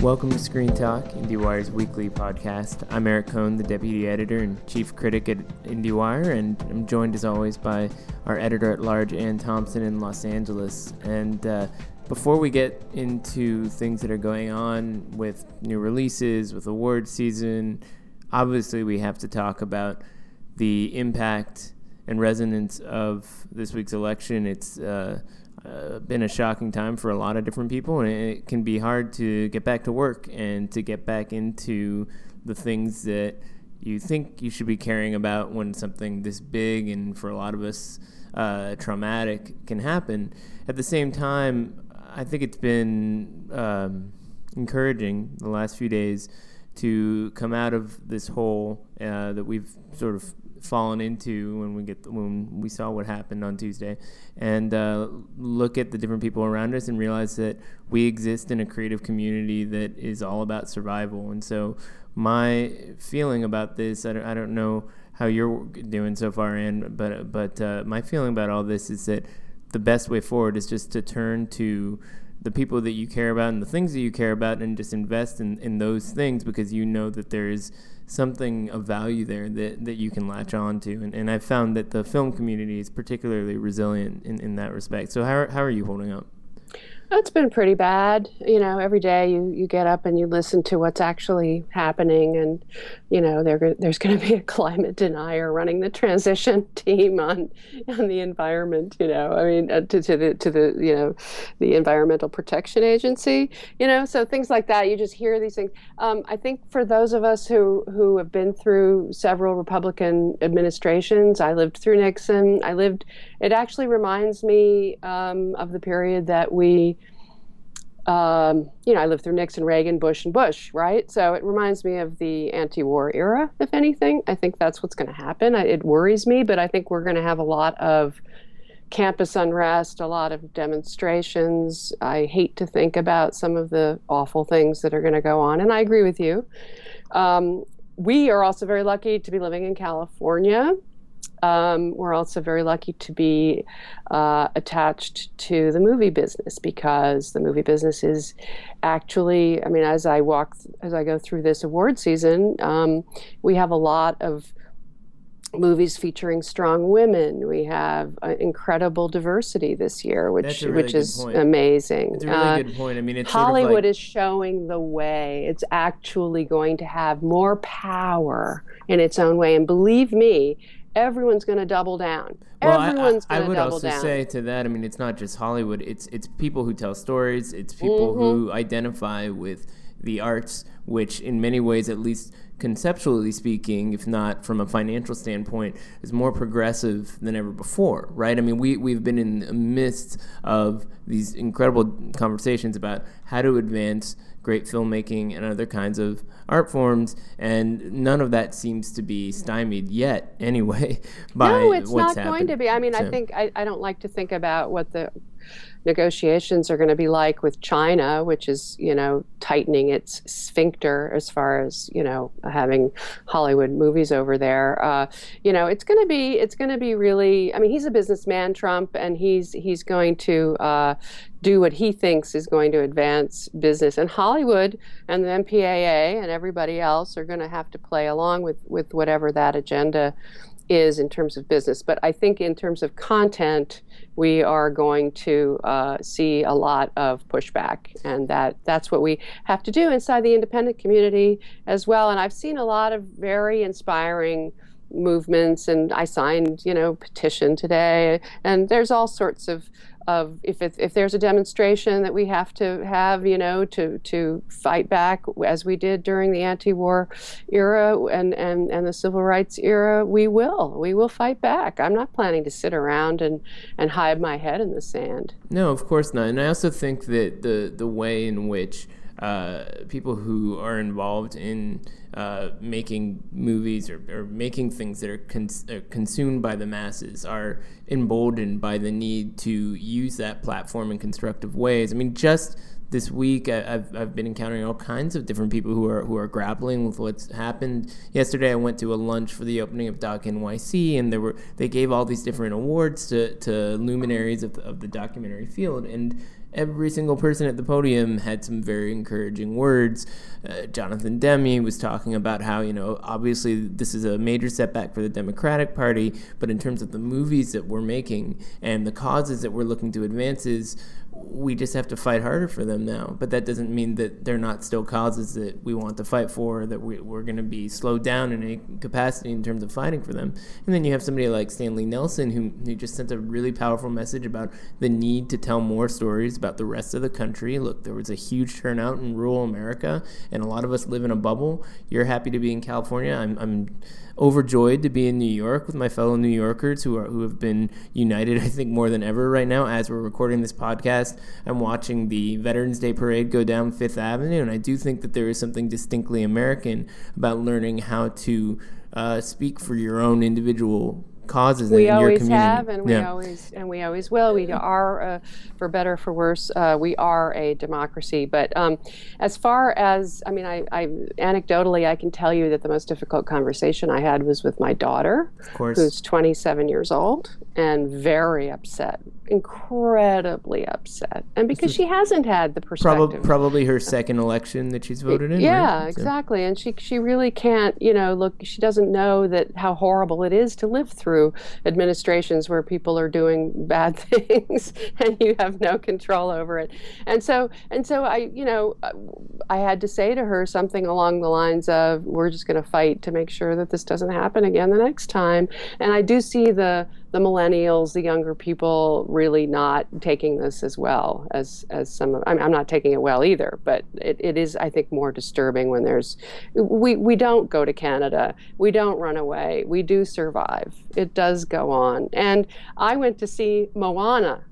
Welcome to Screen Talk, IndieWire's weekly podcast. I'm Eric Kohn, the deputy editor and chief critic at IndieWire, and I'm joined as always by our editor at large, Anne Thompson, in Los Angeles. And uh, before we get into things that are going on with new releases, with award season, obviously we have to talk about the impact and resonance of this week's election. It's uh, uh, been a shocking time for a lot of different people, and it can be hard to get back to work and to get back into the things that you think you should be caring about when something this big and for a lot of us uh, traumatic can happen. At the same time, I think it's been um, encouraging the last few days to come out of this hole uh, that we've sort of fallen into when we get when we saw what happened on Tuesday, and uh, look at the different people around us and realize that we exist in a creative community that is all about survival. And so, my feeling about this, I don't, I don't know how you're doing so far, in, but but uh, my feeling about all this is that the best way forward is just to turn to the people that you care about and the things that you care about and just invest in, in those things because you know that there is something of value there that, that you can latch on to. And, and I've found that the film community is particularly resilient in, in that respect. So, how, how are you holding up? It's been pretty bad. You know, every day you, you get up and you listen to what's actually happening, and you know there there's going to be a climate denier running the transition team on on the environment. You know, I mean, uh, to, to the to the you know the Environmental Protection Agency. You know, so things like that. You just hear these things. Um, I think for those of us who who have been through several Republican administrations, I lived through Nixon. I lived. It actually reminds me um, of the period that we um, you know, I lived through Nixon, Reagan, Bush, and Bush, right? So it reminds me of the anti war era, if anything. I think that's what's going to happen. I, it worries me, but I think we're going to have a lot of campus unrest, a lot of demonstrations. I hate to think about some of the awful things that are going to go on, and I agree with you. Um, we are also very lucky to be living in California. Um, we're also very lucky to be uh, attached to the movie business because the movie business is actually, I mean, as I walk, as I go through this award season, um, we have a lot of movies featuring strong women. We have uh, incredible diversity this year, which really which is point. amazing. It's a really uh, good point. I mean, it's Hollywood sort of like, is showing the way. It's actually going to have more power in its own way, and believe me, everyone's going to double down. Well, everyone's I, I, I would double also down. say to that. I mean, it's not just Hollywood. It's it's people who tell stories. It's people Mm-hmm. who identify with the arts, which in many ways, at least conceptually speaking, if not from a financial standpoint, is more progressive than ever before. Right? I mean, we we've been in the midst of these incredible conversations about how to advance great filmmaking and other kinds of art forms, and none of that seems to be stymied yet, anyway. By no, it's what's not happened. going to be. I mean, I think I, I don't like to think about what the negotiations are going to be like with China, which is, you know, tightening its sphincter as far as, you know, having Hollywood movies over there. Uh, you know, it's going to be, it's going to be really, I mean, he's a businessman, Trump, and he's, he's going to, uh, do what he thinks is going to advance business. And Hollywood and the MPAA and everybody else are going to have to play along with, with whatever that agenda is in terms of business. But I think in terms of content, we are going to uh, see a lot of pushback, and that that's what we have to do inside the independent community as well. And I've seen a lot of very inspiring movements, and I signed, you know, petition today, and there's all sorts of of if, if, if there's a demonstration that we have to have, you know, to, to fight back as we did during the anti-war era and, and, and the civil rights era, we will. We will fight back. I'm not planning to sit around and, and hide my head in the sand. No, of course not. And I also think that the, the way in which uh, people who are involved in uh, making movies or, or, making things that are, are, consumed by the masses are emboldened by the need to use that platform in constructive ways. I mean, just this week I, have I've been encountering all kinds of different people who are who are grappling with what's happened. Yesterday I went to a lunch for the opening of Doc NYC and there were they gave all these different awards to, to luminaries of the, of the documentary field and every single person at the podium had some very encouraging words. Uh, Jonathan Demme was talking about how, you know, obviously this is a major setback for the Democratic Party, but in terms of the movies that we're making and the causes that we're looking to advances, we just have to fight harder for them now. But that doesn't mean that they're not still causes that we want to fight for, that we, are going to be slowed down in any capacity in terms of fighting for them. And then you have somebody like Stanley Nelson who, who just sent a really powerful message about the need to tell more stories about the rest of the country. Look, there was a huge turnout in rural America, and a lot of us live in a bubble. You're happy to be in California. I'm, I'm overjoyed to be in New York with my fellow New Yorkers who are who have been united, I think, more than ever right now. As we're recording this podcast, I'm watching the Veterans Day parade go down Fifth Avenue, and I do think that there is something distinctly American about learning how to uh, speak for your own individual causes we in always your community. have and we yeah. always and we always will we are uh, for better for worse uh, we are a democracy but um, as far as i mean I, I, anecdotally i can tell you that the most difficult conversation i had was with my daughter who's 27 years old and very upset incredibly upset. And because she hasn't had the perspective. probably, probably her second election that she's voted in yeah right? exactly. And she she really can't you know look she doesn't know that how horrible it is to live through administrations where people are doing bad things and you have no control over it. And so and so i you know i had to say to her something along the lines of we're just going to fight to make sure that this doesn't happen again the next time. And i do see the the millennials, the younger people, really not taking this as well as as some of. I'm, I'm not taking it well either, but it, it is, I think, more disturbing when there's. We we don't go to Canada. We don't run away. We do survive. It does go on. And I went to see Moana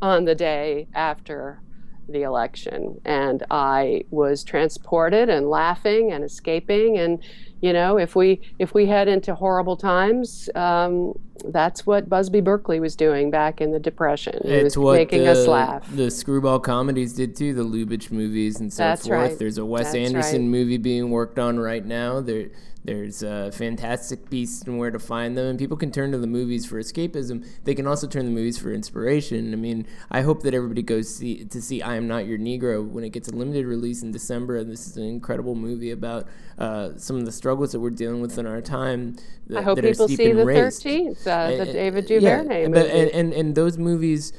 on the day after the election, and I was transported and laughing and escaping. And you know if we if we head into horrible times um, that's what busby berkeley was doing back in the depression. He it's was making the, us laugh. the screwball comedies did too the lubitsch movies and so that's forth. right. there's a wes that's anderson right. movie being worked on right now. There there's uh, Fantastic Beasts and Where to Find Them, and people can turn to the movies for escapism. They can also turn to the movies for inspiration. I mean, I hope that everybody goes see, to see I Am Not Your Negro when it gets a limited release in December. And this is an incredible movie about uh, some of the struggles that we're dealing with in our time. That, I hope that people see the. 13th, uh, the David yeah, Duvernay but, movie. and, and, and those movies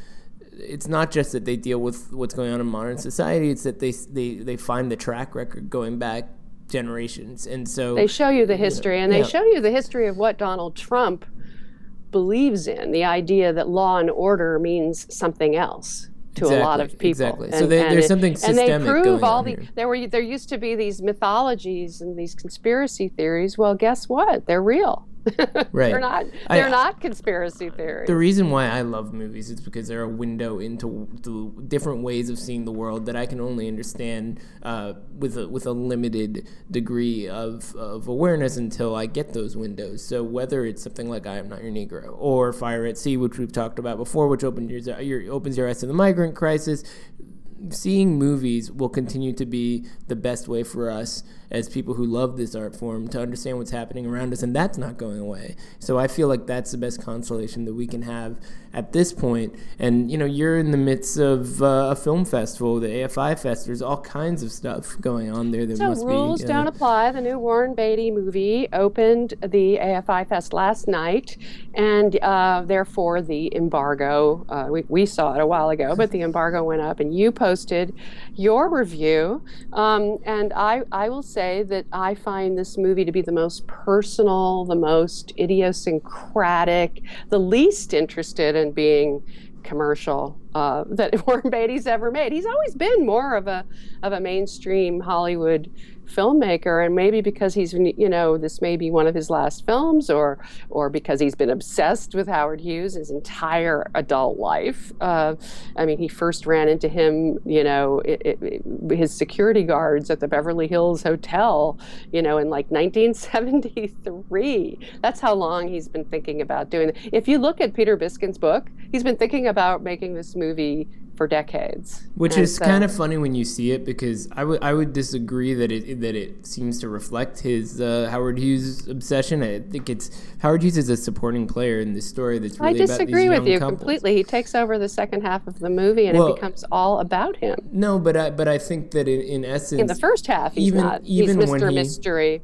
it's not just that they deal with what's going on in modern society it's that they they, they find the track record going back generations. And so they show you the history, and they yeah. show you the history of what Donald Trump believes in the idea that law and order means something else to exactly, a lot of people. Exactly. And, so they, there's it, something systemic And they prove all the here. there were there used to be these mythologies and these conspiracy theories. Well, guess what? They're real. Right. they're not. They're not conspiracy theories. The reason why I love movies is because they're a window into the different ways of seeing the world that I can only understand uh, with a, with a limited degree of, of awareness until I get those windows. So whether it's something like I Am Not Your Negro or Fire at Sea, which we've talked about before, which opens your, your opens your eyes to the migrant crisis, seeing movies will continue to be the best way for us as people who love this art form to understand what's happening around us, and that's not going away. So I feel like that's the best consolation that we can have at this point. And you know, you're in the midst of uh, a film festival, the AFI Fest. There's all kinds of stuff going on there that so must rules be. uh, don't apply. The new Warren Beatty movie opened the AFI Fest last night, and uh, therefore the embargo. Uh, we, we saw it a while ago, but the embargo went up, and you posted posted your review. Um, and I, I will say that I find this movie to be the most personal, the most idiosyncratic, the least interested in being commercial uh, that Warren Beatty's ever made. He's always been more of a of a mainstream Hollywood filmmaker and maybe because he's you know this may be one of his last films or or because he's been obsessed with howard hughes his entire adult life. Uh, i mean he first ran into him you know it, it, his security guards at the beverly hills hotel you know in like 1973 that's how long he's been thinking about doing it. If you look at peter Biskind's book he's been thinking about making this movie for decades. Which and is so, kind of funny when you see it because I would I would disagree that it that it seems to reflect his uh, Howard Hughes obsession. I think it's Howard Hughes is a supporting player in this story. That's really I disagree with you couples. completely. He takes over the second half of the movie and well, it becomes all about him. No, but I but I think that in, in essence, in the first half, he's even, not. Even he's Mr. He, Mystery.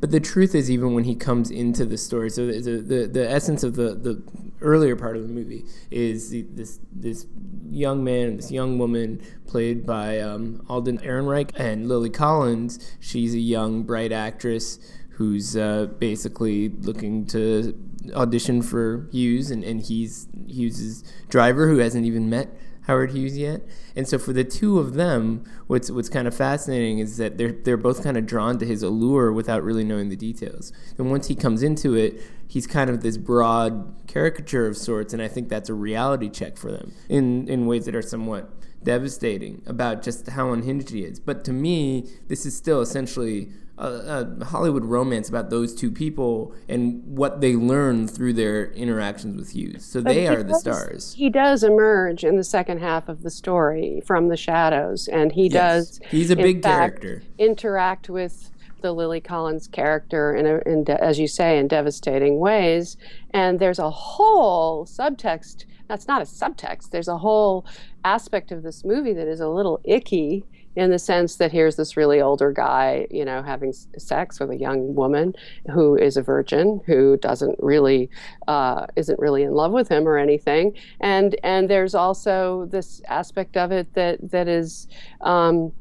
But the truth is, even when he comes into the story, so the the, the essence of the, the earlier part of the movie is the, this this young man and this young woman played by um, Alden Ehrenreich and Lily Collins. She's a young, bright actress who's uh, basically looking to audition for Hughes, and, and he's Hughes's driver who hasn't even met Howard Hughes yet. And so for the two of them, what's what's kind of fascinating is that they're they're both kind of drawn to his allure without really knowing the details. And once he comes into it, he's kind of this broad caricature of sorts, and I think that's a reality check for them in in ways that are somewhat devastating about just how unhinged he is. But to me, this is still essentially a, a, Hollywood romance about those two people and what they learn through their interactions with Hughes. So but they are the stars. He does emerge in the second half of the story from the shadows, and he yes. does. He's a big fact, character. Interact with the Lily Collins character in, a, in de- as you say, in devastating ways. And there's a whole subtext. That's not a subtext. There's a whole aspect of this movie that is a little icky in the sense that here's this really older guy, you know, having sex with a young woman who is a virgin, who doesn't really, uh, isn't really in love with him or anything, and and there's also this aspect of it that that is. Um,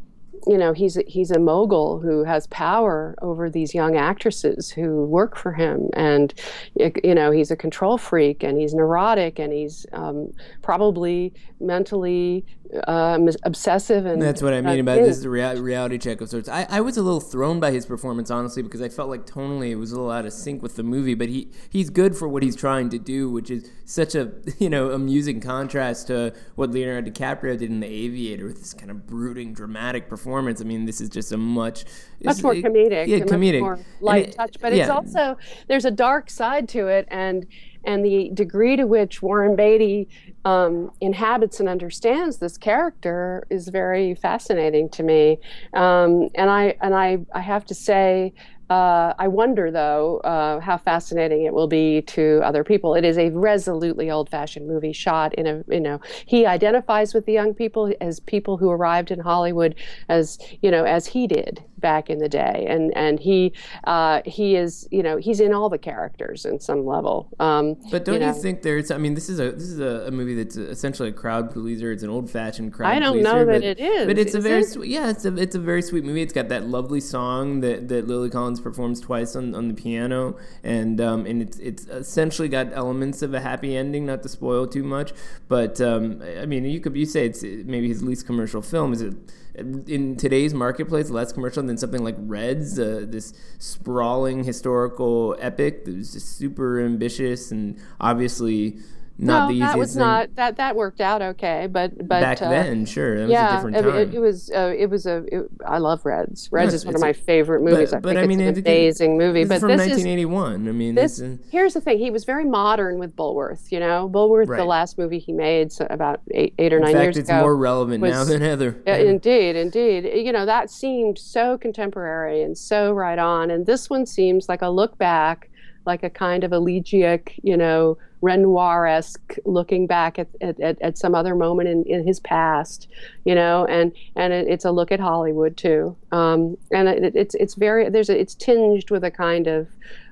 you know he's a, he's a mogul who has power over these young actresses who work for him and you know he's a control freak and he's neurotic and he's um, probably mentally um, obsessive and that's what I mean uh, about this is a rea- reality check of sorts. I, I was a little thrown by his performance honestly because I felt like tonally it was a little out of sync with the movie, but he he's good for what he's trying to do, which is such a you know amusing contrast to what Leonardo DiCaprio did in The Aviator with this kind of brooding, dramatic performance. I mean, this is just a much much more comedic, yeah, comedic, more light it, touch, but yeah. it's also there's a dark side to it and and the degree to which Warren Beatty um, inhabits and understands this character is very fascinating to me. Um, and I and I I have to say uh, I wonder, though, uh, how fascinating it will be to other people. It is a resolutely old-fashioned movie shot in a, you know, he identifies with the young people as people who arrived in Hollywood as, you know, as he did back in the day, and and he uh, he is, you know, he's in all the characters in some level. Um, but don't you, know, you, think there's? I mean, this is a this is a, a, movie that's essentially a crowd pleaser. It's an old-fashioned crowd. I don't pleaser, know that but, it is. But it's is a very it? sweet, yeah, it's a it's a very sweet movie. It's got that lovely song that that Lily Collins performs twice on, on the piano, and um, and it's it's essentially got elements of a happy ending. Not to spoil too much, but um, I mean, you could you say it's maybe his least commercial film. Is it in today's marketplace less commercial than something like Reds, uh, this sprawling historical epic that was just super ambitious and obviously not no, the that was thing. not that that worked out okay, but but back uh, then, sure, that yeah, was a different time. It, it was uh, it was a it, I love Reds. Reds is one of my favorite movies. But, I but I mean, it's an amazing movie. This but is from this 1981. Is, I mean, this a, here's the thing. He was very modern with Bulworth. You know, Bulworth, right. the last movie he made so about eight, eight or nine In fact, years it's ago, more relevant was, now than ever. Uh, indeed, indeed. You know, that seemed so contemporary and so right on, and this one seems like a look back like a kind of elegiac, you know, Renoir-esque looking back at, at, at, some other moment in, in his past, you know, and and it, it's a look at Hollywood too, um, and it, it's it's very there's a, it's tinged with a kind of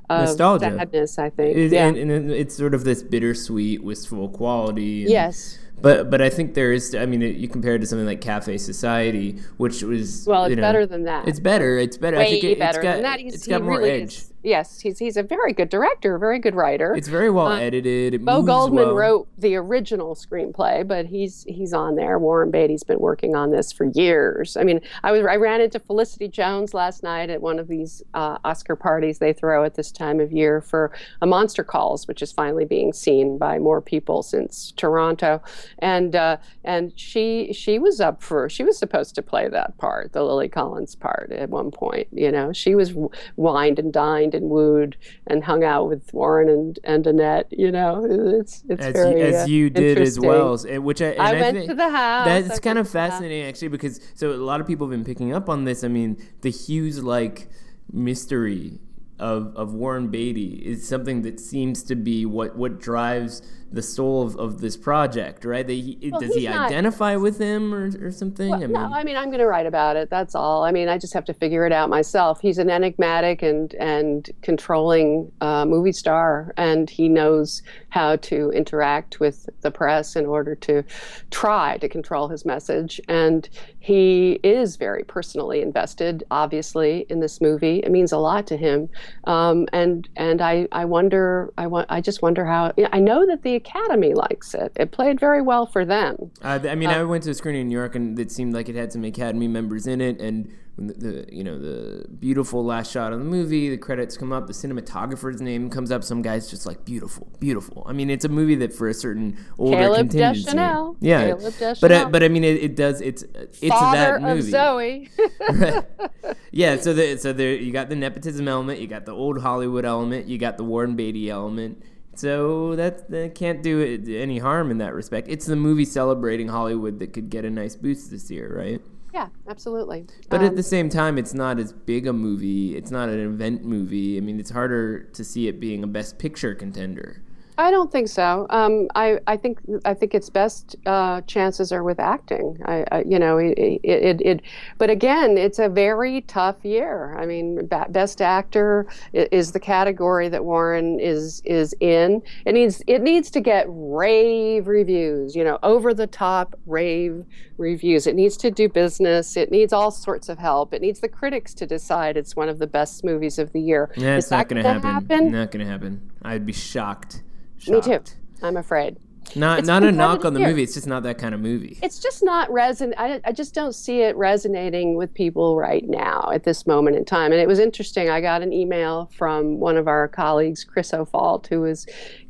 nostalgia sadness, I think. It, yeah. and, and, it's sort of this bittersweet, wistful quality. And, yes But but I think there is. I mean, you compare it to something like Cafe Society, which was Well, it's you know, better than that. It's better. It's better. way I think it, better it's got, than that. He's, it's got more really edge. is- yes, he's he's a very good director, a very good writer. It's very well Uh, edited. It Bo Goldman well. wrote the original screenplay, but he's he's on there. Warren Beatty's been working on this for years. I mean, I was I ran into Felicity Jones last night at one of these uh, Oscar parties they throw at this time of year for a Monster Calls, which is finally being seen by more people since Toronto, and uh, and she she was up for she was supposed to play that part, the Lily Collins part at one point. You know, she was wined and dined and wooed and hung out with Warren and and Annette. You know, it's it's as, very you, as uh, you did as well, which I, and I I went to the house. That's kind of to the house. fascinating, actually, because so a lot of people have been picking up on this. I mean, the Hughes like mystery of of Warren Beatty is something that seems to be what what drives the soul of, of this project, right? He, Well, does he not- identify with him or, or something? Well, I mean, no, I mean, I'm going to write about it. That's all. I mean, I just have to figure it out myself. He's an enigmatic and and controlling uh, movie star, and he knows how to interact with the press in order to try to control his message. And he is very personally invested, obviously, in this movie. It means a lot to him. Um, and and I I wonder I want I just wonder how I know that the Academy likes it. It played very well for them. Uh, I mean, Uh, I went to a screening in New York, and it seemed like it had some Academy members in it. And the, the you know the beautiful last shot of the movie, the credits come up, the cinematographer's name comes up. Some guy's just like beautiful, beautiful. I mean, it's a movie that for a certain older Caleb contingency, Deschanel. yeah. Caleb But uh, but I mean, it, it does. It's it's Father that of movie. Zoe. yeah, so the, so there you got the nepotism element, you got the old Hollywood element, you got the Warren Beatty element. So that, that can't do it any harm in that respect. It's the movie celebrating Hollywood that could get a nice boost this year, right? yeah, absolutely. But Um, at the same time, it's not as big a movie. It's not an event movie. I mean, it's harder to see it being a Best Picture contender. I don't think so. Um, I, I think I think its best uh, chances are with acting. I, I you know it, it, it, it but again it's a very tough year. I mean, best actor is the category that Warren is is in. It needs it needs to get rave reviews. You know, over the top rave reviews. It needs to do business. It needs all sorts of help. It needs the critics to decide it's one of the best movies of the year. Yeah, it's not going to gonna happen. Not going to happen. I'd be shocked. Me too. I'm afraid. Not It's not a knock on the year. movie. It's just not that kind of movie. it's just not reson I, I just don't see it resonating with people right now at this moment in time and it was interesting i got an email from one of our colleagues chris O'Falt who was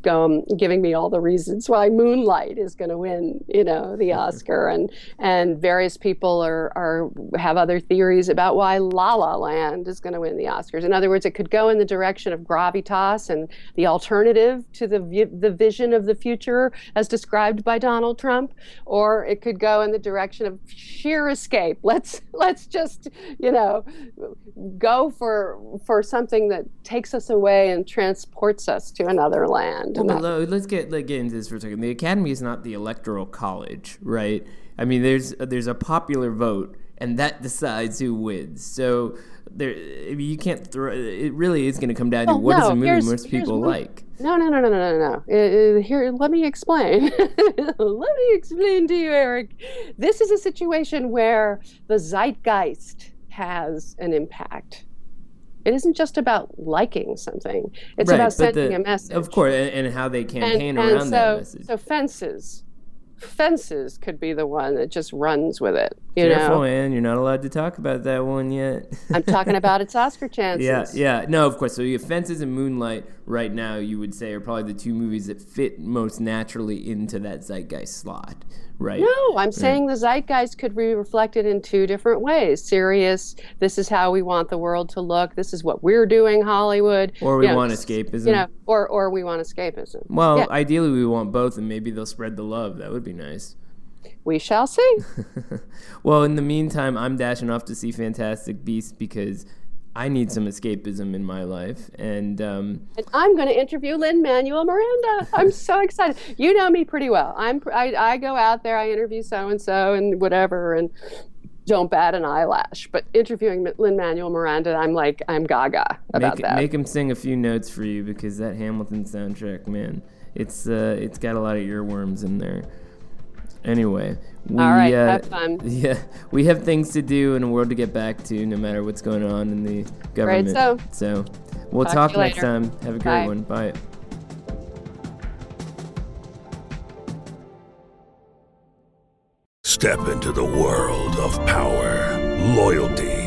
um, giving me all the reasons why moonlight is going to win you know the oscar and and various people are are have other theories about why la la land is going to win the oscars in other words it could go in the direction of gravitas and the alternative to the the vision of the future as described by Donald Trump, or it could go in the direction of sheer escape. Let's let's just you know go for for something that takes us away and transports us to another land. And Well, that- let's get like, get into this for a second. The Academy is not the electoral college, right? I mean, there's there's a popular vote, and that decides who wins. So there, I mean, you can't throw. It really is going to come down to Well, what is no, a movie most people one- like. no, no, no, no, no, no, no. Uh, uh, here, let me explain. let me explain to you, Eric. This is a situation where the zeitgeist has an impact. It isn't just about liking something; it's about sending the- a message. Of course, and, and how they campaign and around so, that message. so fences, fences could be the one that just runs with it. You Careful, know, man. You're not allowed to talk about that one yet. I'm talking about its Oscar chances. Yeah, yeah. No, of course. So you have Fences and Moonlight right now, you would say, are probably the two movies that fit most naturally into that zeitgeist slot, right? No, I'm saying the zeitgeist could be reflected in two different ways. Serious, this is how we want the world to look. This is what we're doing, Hollywood. Or we You know, want s- escapism. You know, or or we want escapism. well, yeah. ideally we want both, and maybe they'll spread the love. That would be nice. We shall see. Well, in the meantime, I'm dashing off to see Fantastic Beasts because I need some escapism in my life, and um, And I'm going to interview Lin-Manuel Miranda. I'm so excited. You know me pretty well. I'm I, I go out there, I interview so and so and whatever, and don't bat an eyelash. But interviewing Lin-Manuel Miranda, I'm like I'm gaga about make that. make him sing a few notes for you because that Hamilton soundtrack, man, it's uh, it's got a lot of earworms in there. Anyway, we, All right, uh, have fun. Yeah, we have things to do and a world to get back to, no matter what's going on in the government. Right, so. so we'll Talk talk, to you next later. time. Have a great Bye. one. Bye. Step into the world of power, loyalty,